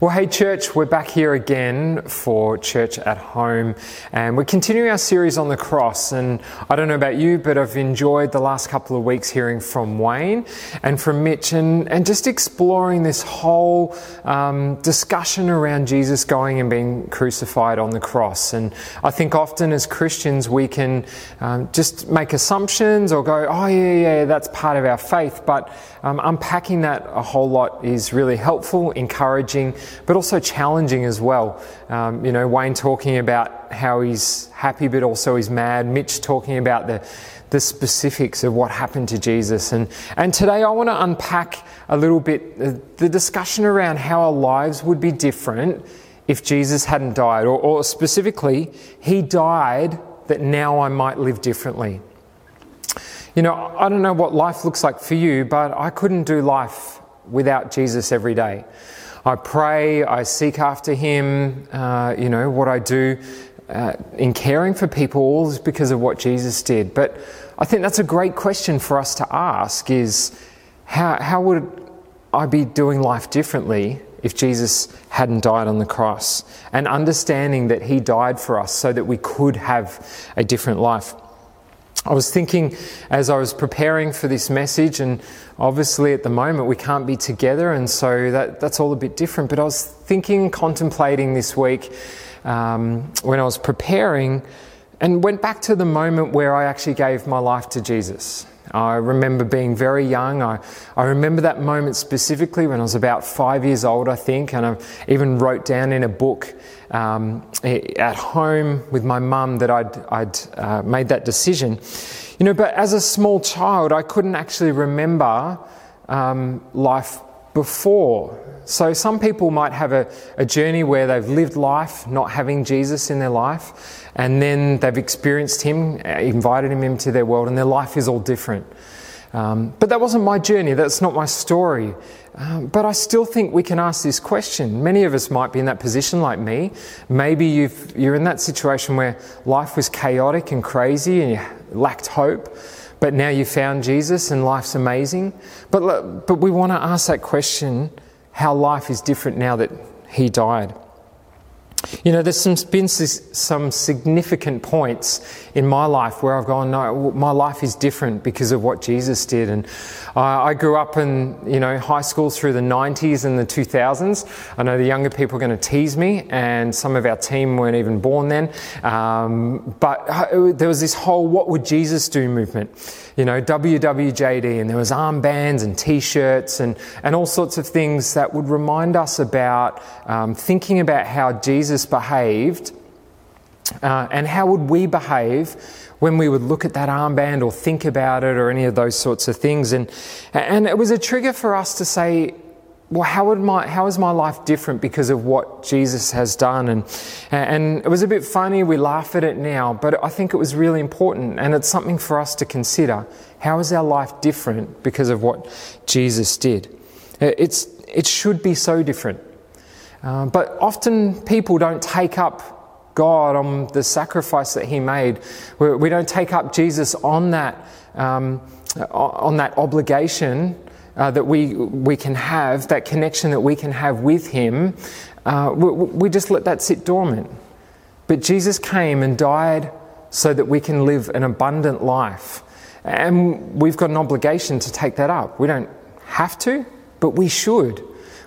Well, hey, church, we're back here again for Church at Home, and we're continuing our series on the cross. And I don't know about you, but I've enjoyed the last couple of weeks hearing from Wayne and from Mitch and, and just exploring this whole um, discussion around Jesus going and being crucified on the cross. And I think often as Christians, we can um, just make assumptions or go, oh, yeah, yeah, that's part of our faith. But um, unpacking that a whole lot is really helpful, encouraging but also challenging as well. Um, you know, Wayne talking about how he's happy, but also he's mad. Mitch talking about the the specifics of what happened to Jesus. And, and today I want to unpack a little bit the discussion around how our lives would be different if Jesus hadn't died, or, or specifically, he died that now I might live differently. You know, I don't know what life looks like for you, but I couldn't do life without Jesus every day. I pray, I seek after Him. Uh, you know, what I do uh, in caring for people is because of what Jesus did. But I think that's a great question for us to ask is how, how would I be doing life differently if Jesus hadn't died on the cross? And understanding that He died for us so that we could have a different life. I was thinking as I was preparing for this message, and obviously at the moment we can't be together, and so that, that's all a bit different. But I was thinking, contemplating this week um, when I was preparing, and went back to the moment where I actually gave my life to Jesus. I remember being very young. I, I remember that moment specifically when I was about five years old, I think, and I even wrote down in a book um, at home with my mum that I'd, I'd uh, made that decision. You know, but as a small child, I couldn't actually remember um, life before. So some people might have a, a journey where they've lived life not having Jesus in their life, and then they've experienced Him, uh, invited Him into their world, and their life is all different. Um, but that wasn't my journey, that's not my story. Um, but I still think we can ask this question. Many of us might be in that position like me. Maybe you are in that situation where life was chaotic and crazy and you lacked hope, but now you found Jesus and life's amazing. But, but we want to ask that question how life is different now that He died. You know, there's some, been some significant points in my life where I've gone, no, my life is different because of what Jesus did. And uh, I grew up in, you know, high school through the 90s and the 2000s. I know the younger people are going to tease me, and some of our team weren't even born then. Um, but uh, there was this whole what would Jesus do movement you know, WWJD, and there was armbands and T-shirts and, and all sorts of things that would remind us about um, thinking about how Jesus behaved uh, and how would we behave when we would look at that armband or think about it or any of those sorts of things. And, and it was a trigger for us to say, well, how, would my, how is my life different because of what Jesus has done? And, and it was a bit funny, we laugh at it now, but I think it was really important and it's something for us to consider. How is our life different because of what Jesus did? It's, it should be so different. Uh, but often people don't take up God on the sacrifice that He made. We, we don't take up Jesus on that, um, on that obligation uh, that we, we can have, that connection that we can have with Him, uh, we, we just let that sit dormant. But Jesus came and died so that we can live an abundant life. And we've got an obligation to take that up. We don't have to, but we should.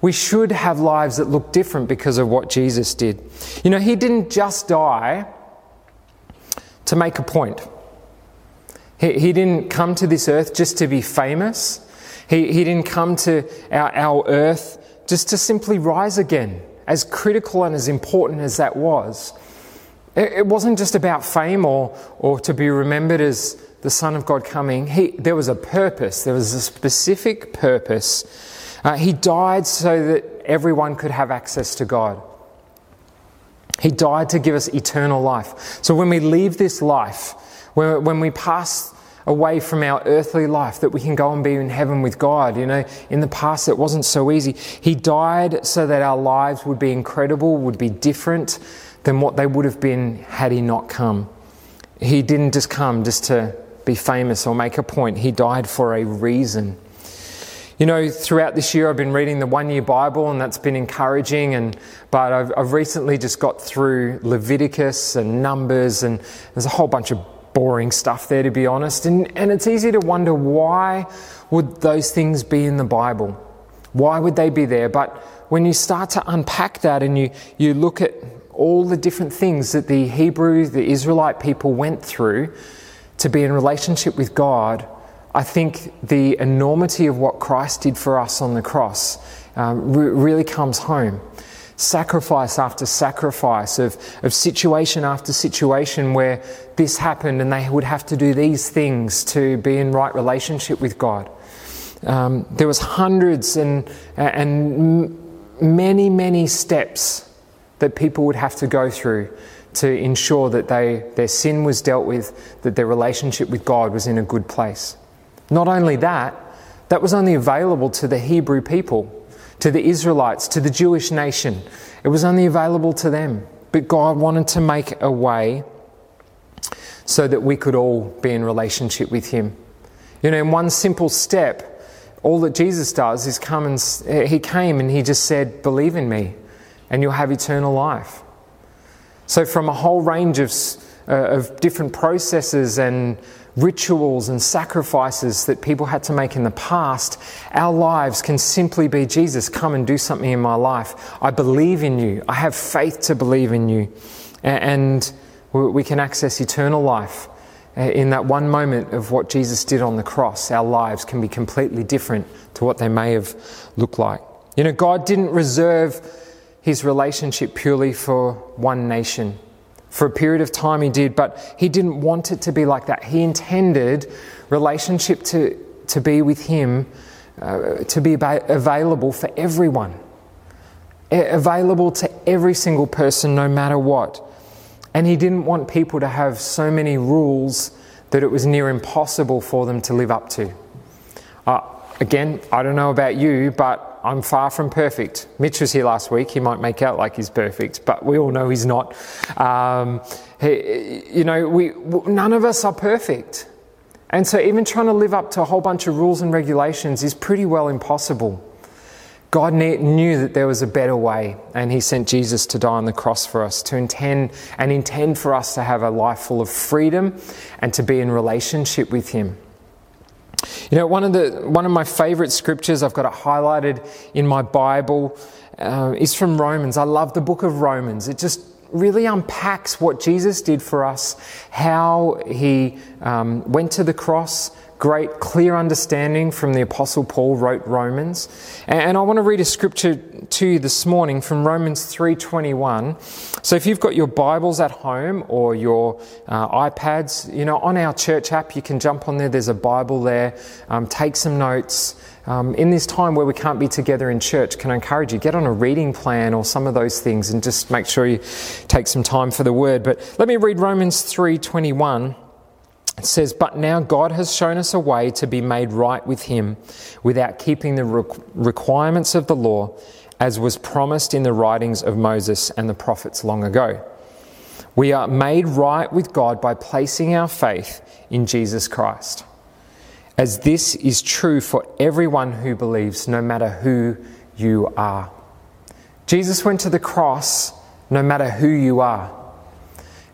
We should have lives that look different because of what Jesus did. You know, He didn't just die to make a point. He, he didn't come to this earth just to be famous. He, he didn't come to our, our earth just to simply rise again, as critical and as important as that was. It, it wasn't just about fame or, or to be remembered as the Son of God coming. He, there was a purpose, there was a specific purpose. Uh, he died so that everyone could have access to God. He died to give us eternal life. So when we leave this life, when we pass away from our earthly life, that we can go and be in heaven with God. You know, in the past it wasn't so easy. He died so that our lives would be incredible, would be different than what they would have been had He not come. He didn't just come just to be famous or make a point, He died for a reason. You know, throughout this year, I've been reading the one year Bible, and that's been encouraging. And but I've, I've recently just got through Leviticus and Numbers, and there's a whole bunch of boring stuff there, to be honest. And, and it's easy to wonder why would those things be in the Bible? Why would they be there? But when you start to unpack that and you, you look at all the different things that the Hebrew, the Israelite people went through to be in relationship with God, I think the enormity of what Christ did for us on the cross um, re- really comes home. Sacrifice after sacrifice, of, of situation after situation where this happened and they would have to do these things to be in right relationship with God. Um, there was hundreds and, and many, many steps that people would have to go through to ensure that they, their sin was dealt with, that their relationship with God was in a good place. Not only that, that was only available to the Hebrew people, to the Israelites, to the Jewish nation. It was only available to them. But God wanted to make a way so that we could all be in relationship with Him. You know, in one simple step, all that Jesus does is come and He came and He just said, Believe in me, and you'll have eternal life. So, from a whole range of, uh, of different processes and rituals and sacrifices that people had to make in the past, our lives can simply be Jesus, come and do something in my life. I believe in you. I have faith to believe in you. And we can access eternal life. Uh, in that one moment of what Jesus did on the cross, our lives can be completely different to what they may have looked like. You know, God didn't reserve his relationship purely for one nation. For a period of time, he did, but he didn't want it to be like that. He intended relationship to, to be with him, uh, to be available for everyone, available to every single person, no matter what. And he didn't want people to have so many rules that it was near impossible for them to live up to. Uh, again, I don't know about you, but I'm far from perfect. Mitch was here last week. He might make out like he's perfect, but we all know he's not. Um, he, you know, we, none of us are perfect. And so even trying to live up to a whole bunch of rules and regulations is pretty well impossible. God knew that there was a better way, and He sent Jesus to die on the cross for us, to intend and intend for us to have a life full of freedom and to be in relationship with Him. You know, one of, the, one of my favorite scriptures, I've got it highlighted in my Bible, uh, is from Romans. I love the book of Romans. It just really unpacks what Jesus did for us, how he um, went to the cross, great clear understanding from the apostle paul wrote romans. And i want to read a scripture to you this morning from romans 3.21 so if you've got your bibles at home or your uh, ipads you know on our church app you can jump on there. There's a bible there. Um, take some notes. Um, in this time where we can't be together in church, can I encourage you, get on a reading plan or some of those things and just make sure you take some time for the word. But let me read Romans 3:21. It says, But now God has shown us a way to be made right with Him without keeping the requirements of the law, as was promised in the writings of Moses and the prophets long ago. We are made right with God by placing our faith in Jesus Christ. As this is true for everyone who believes, no matter who you are. Jesus went to the cross no matter who you are.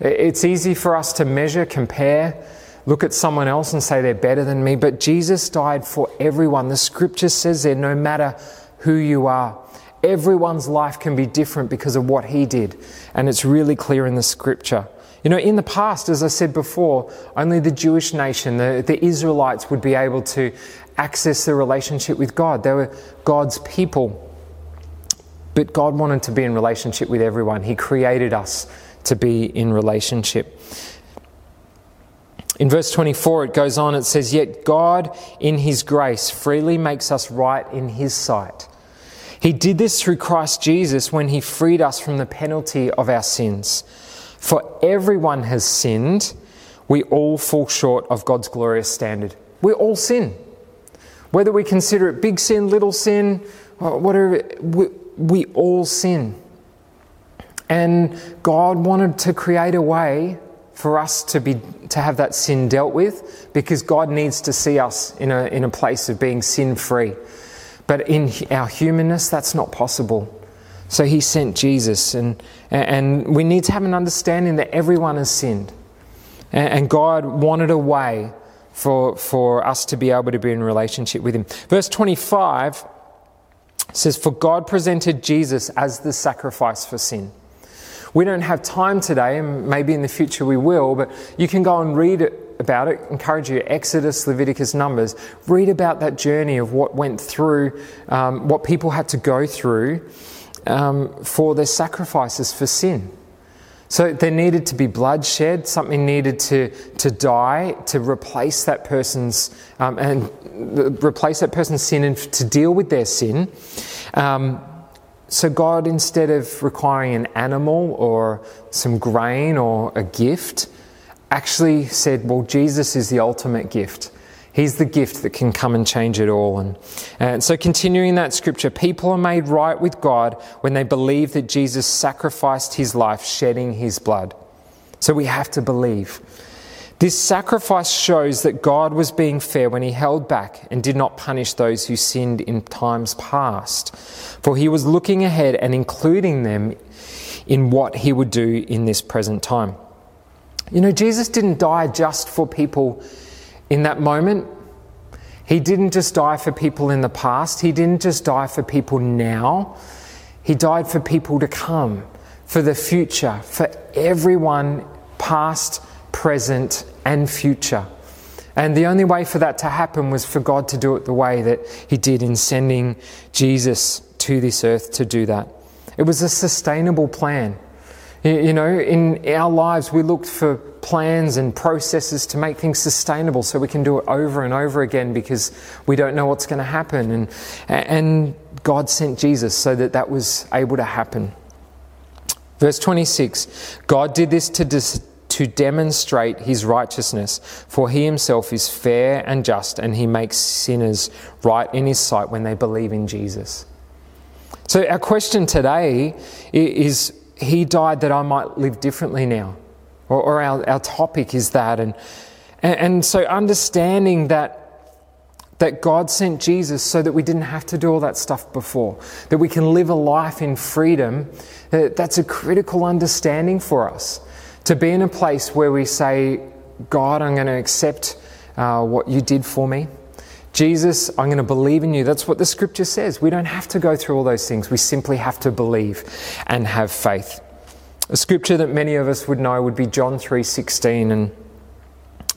It's easy for us to measure, compare, look at someone else and say they're better than me, but Jesus died for everyone. The scripture says there, no matter who you are. Everyone's life can be different because of what he did, and it's really clear in the scripture. You know, in the past, as I said before, only the Jewish nation, the, the Israelites, would be able to access the relationship with God. They were God's people. But God wanted to be in relationship with everyone. He created us to be in relationship. In verse 24, it goes on, it says, Yet God, in His grace, freely makes us right in His sight. He did this through Christ Jesus when he freed us from the penalty of our sins. For everyone has sinned, we all fall short of God's glorious standard. We all sin. Whether we consider it big sin, little sin, whatever, we, we all sin. And God wanted to create a way for us to be to have that sin dealt with because God needs to see us in a, in a place of being sin free. But in our humanness, that's not possible. So he sent Jesus, and, and we need to have an understanding that everyone has sinned. And God wanted a way for, for us to be able to be in relationship with him. Verse 25 says, For God presented Jesus as the sacrifice for sin. We don't have time today, and maybe in the future we will, but you can go and read about it. Encourage you, Exodus, Leviticus, Numbers. Read about that journey of what went through, um, what people had to go through um, for their sacrifices for sin. So there needed to be bloodshed, something needed to, to die to replace that person's um, and replace that person's sin and to deal with their sin. Um, so, God, instead of requiring an animal or some grain or a gift, actually said, Well, Jesus is the ultimate gift. He's the gift that can come and change it all. And, and so, continuing that scripture, people are made right with God when they believe that Jesus sacrificed his life, shedding his blood. So, we have to believe. This sacrifice shows that God was being fair when he held back and did not punish those who sinned in times past, for he was looking ahead and including them in what he would do in this present time. You know, Jesus didn't die just for people in that moment. He didn't just die for people in the past. He didn't just die for people now. He died for people to come, for the future, for everyone past, present, and future. And the only way for that to happen was for God to do it the way that He did in sending Jesus to this earth to do that. It was a sustainable plan. You know, in our lives, we looked for plans and processes to make things sustainable so we can do it over and over again because we don't know what's going to happen. And, and God sent Jesus so that that was able to happen. Verse 26 God did this to dis- to demonstrate his righteousness, for he himself is fair and just, and he makes sinners right in his sight when they believe in Jesus. So, our question today is He died that I might live differently now. Or, or our, our topic is that. And, and so, understanding that that God sent Jesus so that we didn't have to do all that stuff before, that we can live a life in freedom, eh, that's a critical understanding for us. To be in a place where we say, God, I'm going to accept uh, what you did for me. Jesus, I'm going to believe in you. That's what the scripture says. We don't have to go through all those things. We simply have to believe and have faith. A scripture that many of us would know would be John 3:16 and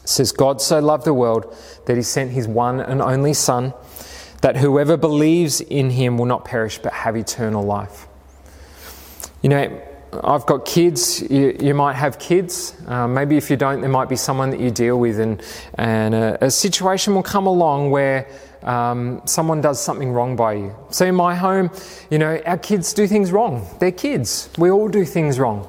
says God so loved the world that he sent his one and only son that whoever believes in him will not perish but have eternal life. You know, I've got kids. You, you might have kids. Uh, maybe if you don't, there might be someone that you deal with, and and a, a situation will come along where um, someone does something wrong by you. So in my home, you know, our kids do things wrong. They're kids. We all do things wrong.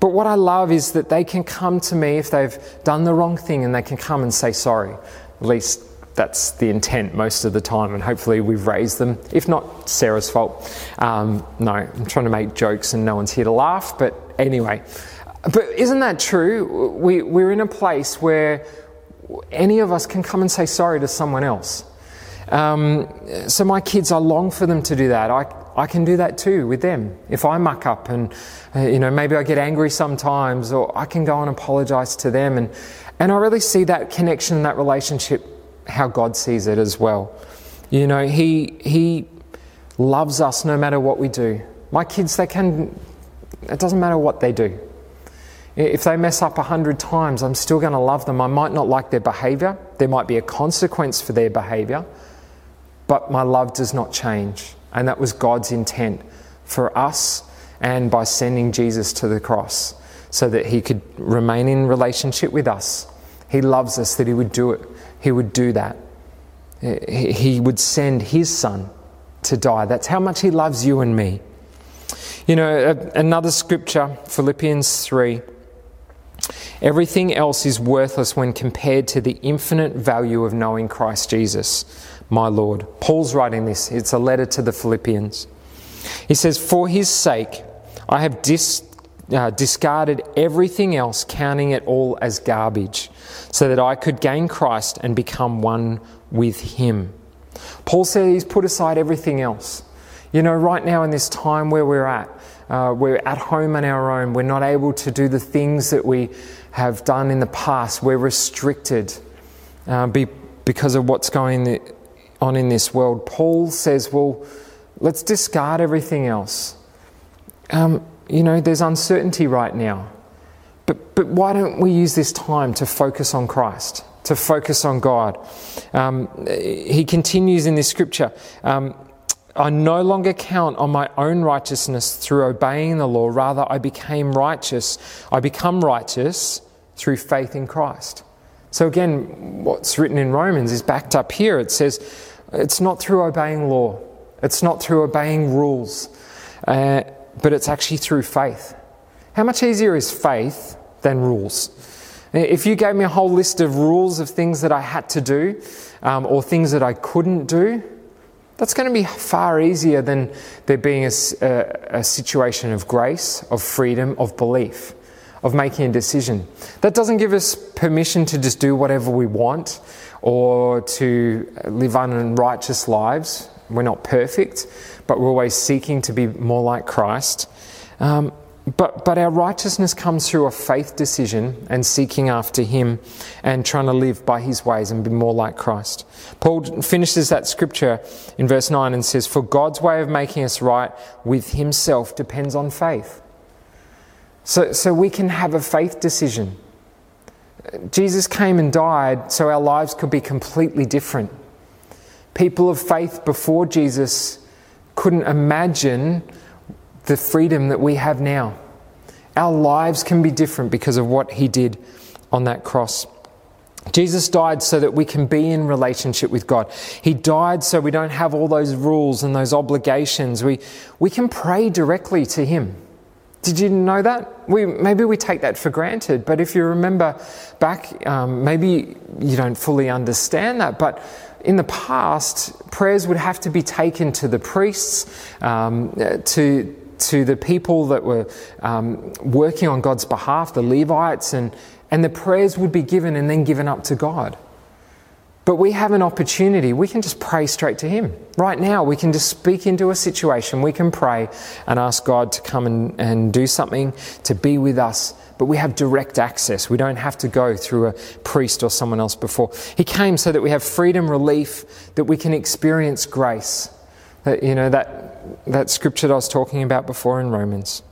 But what I love is that they can come to me if they've done the wrong thing, and they can come and say sorry. At least that's the intent most of the time, and hopefully we've raised them. If not, Sarah's fault. Um, no, I'm trying to make jokes and no one's here to laugh, but anyway. But isn't that true? We, we're in a place where any of us can come and say sorry to someone else. Um, so my kids, I long for them to do that. I, I can do that too with them. If I muck up and, uh, you know, maybe I get angry sometimes, or I can go and apologize to them. And, and I really see that connection, and that relationship how God sees it as well. You know, He, he loves us no matter what we do. My kids, they can, it doesn't matter what they do. If they mess up a hundred times, I'm still going to love them. I might not like their behavior, there might be a consequence for their behavior, but my love does not change. And that was God's intent for us and by sending Jesus to the cross so that he could remain in relationship with us. He loves us that he would do it he would do that. He would send his son to die. That's how much He loves you and me. You know, another scripture, Philippians 3. Everything else is worthless when compared to the infinite value of knowing Christ Jesus, my Lord. Paul's writing this. It's a letter to the Philippians. He says, For his sake, I have dis, uh, discarded everything else, counting it all as garbage, so that I could gain Christ and become one with him. Paul said he's put aside everything else. You know, right now in this time where we're at, uh, we're at home on our own. We're not able to do the things that we have done in the past. We're restricted uh, be, because of what's going on in this world. Paul says, well, let's discard everything else. Um, you know, there's uncertainty right now. But, but why don't we use this time to focus on Christ, to focus on God? Um, he continues in this scripture. Um, I no longer count on my own righteousness through obeying the law. Rather, I became righteous. I become righteous through faith in Christ. So, again, what's written in Romans is backed up here. It says it's not through obeying law, it's not through obeying rules, uh, but it's actually through faith. How much easier is faith than rules? If you gave me a whole list of rules of things that I had to do um, or things that I couldn't do, that's going to be far easier than there being a, a, a, situation of grace, of freedom, of belief, of making a decision. That doesn't give us permission to just do whatever we want or to live unrighteous lives. We're not perfect, but we're always seeking to be more like Christ. Um, but, but our righteousness comes through a faith decision and seeking after Him and trying to live by His ways and be more like Christ. Paul finishes that scripture in verse 9 and says, For God's way of making us right with Himself depends on faith. So, so we can have a faith decision. Jesus came and died so our lives could be completely different. People of faith before Jesus couldn't imagine the freedom that we have now. Our lives can be different because of what he did on that cross. Jesus died so that we can be in relationship with God. He died so we don't have all those rules and those obligations. We, we can pray directly to Him. Did you know that? We, maybe we take that for granted, but if you remember back, um, maybe you don't fully understand that, but in the past, prayers would have to be taken to the priests, um, to to the people that were um, working on God's behalf, the Levites, and, and the prayers would be given and then given up to God. But we have an opportunity. We can just pray straight to Him. Right now, we can just speak into a situation. We can pray and ask God to come and, and do something, to be with us. But we have direct access. We don't have to go through a priest or someone else before. He came so that we have freedom, relief, that we can experience grace. That, you know, that that scripture that I was talking about before in Romans.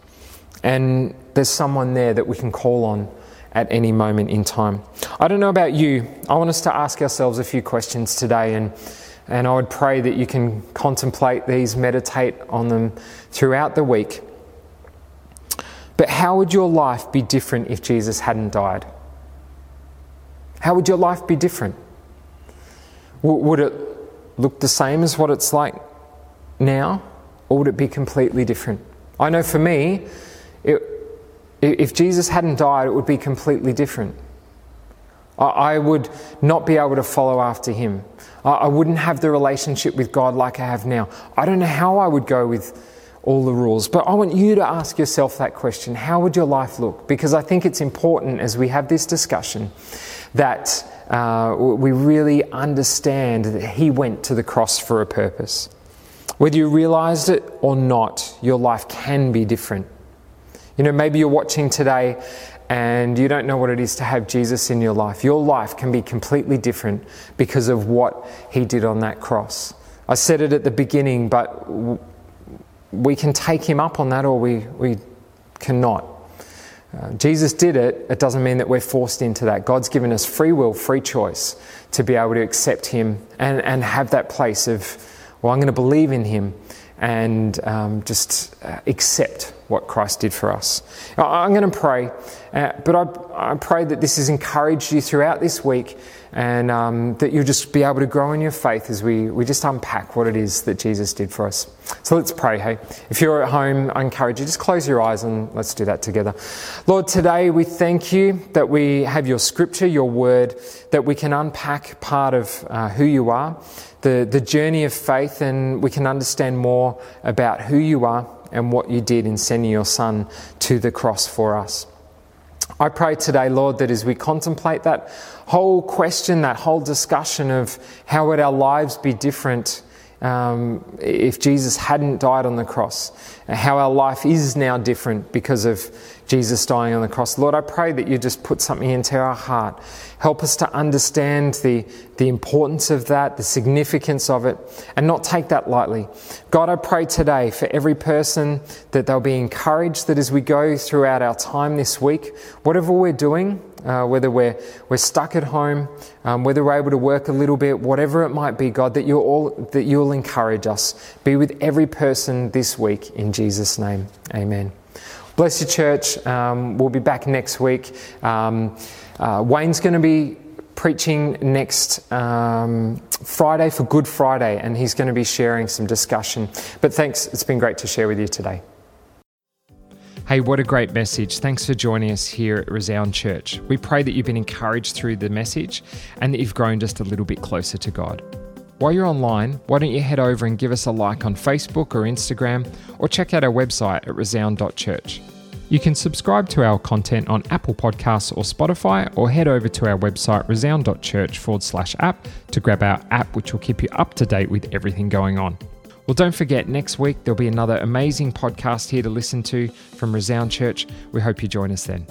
And there's someone there that we can call on at any moment in time. I don't know about you. I want us to ask ourselves a few questions today, and, and I would pray that you can contemplate these, meditate on them throughout the week. But how would your life be different if Jesus hadn't died? How would your life be different? W- would it look the same as what it's like now? Or would it be completely different? I know for me, if Jesus hadn't died, it would be completely different. I would not be able to follow after him. I wouldn't have the relationship with God like I have now. I don't know how I would go with all the rules, but I want you to ask yourself that question How would your life look? Because I think it's important as we have this discussion that uh, we really understand that he went to the cross for a purpose. Whether you realized it or not, your life can be different. You know, maybe you're watching today and you don't know what it is to have Jesus in your life. Your life can be completely different because of what he did on that cross. I said it at the beginning, but we can take him up on that or we, we cannot. Uh, Jesus did it, it doesn't mean that we're forced into that. God's given us free will, free choice to be able to accept him and, and have that place of well, I'm going to believe in him and um, just uh, accept what Christ did for us. I'm going to pray, uh, but I, I, pray that this has encouraged you throughout this week and um, that you'll just be able to grow in your faith as we, we just unpack what it is that Jesus did for us. So let's pray, hey. If you're at home, I encourage you, just close your eyes and let's do that together. Lord, today we thank you that we have your scripture, your word, that we can unpack part of uh, who you are, the, the journey of faith, and we can understand more about who you are and what you did in sending your Son to the cross for us. I pray today, Lord, that as we contemplate that whole question, that whole discussion of how would our lives be different um, if Jesus hadn't died on the cross, how our life is now different because of Jesus dying on the cross. Lord, I pray that you just put something into our heart. Help us to understand the, the importance of that, the significance of it, and not take that lightly. God, I pray today for every person that they'll be encouraged that as we go throughout our time this week, whatever we're doing, uh, whether we're, we're stuck at home, um, whether we're able to work a little bit, whatever it might be, God, that, you all, that you'll encourage us. Be with every person this week in Jesus' name. Amen. Bless you, church. Um, we'll be back next week. Um, uh, Wayne's going to be preaching next um, Friday for Good Friday, and he's going to be sharing some discussion. But thanks, it's been great to share with you today. Hey, what a great message. Thanks for joining us here at Resound Church. We pray that you've been encouraged through the message and that you've grown just a little bit closer to God. While you're online, why don't you head over and give us a like on Facebook or Instagram, or check out our website at resound.church. You can subscribe to our content on Apple Podcasts or Spotify, or head over to our website resound.church forward slash app to grab our app, which will keep you up to date with everything going on. Well, don't forget, next week there'll be another amazing podcast here to listen to from Resound Church. We hope you join us then.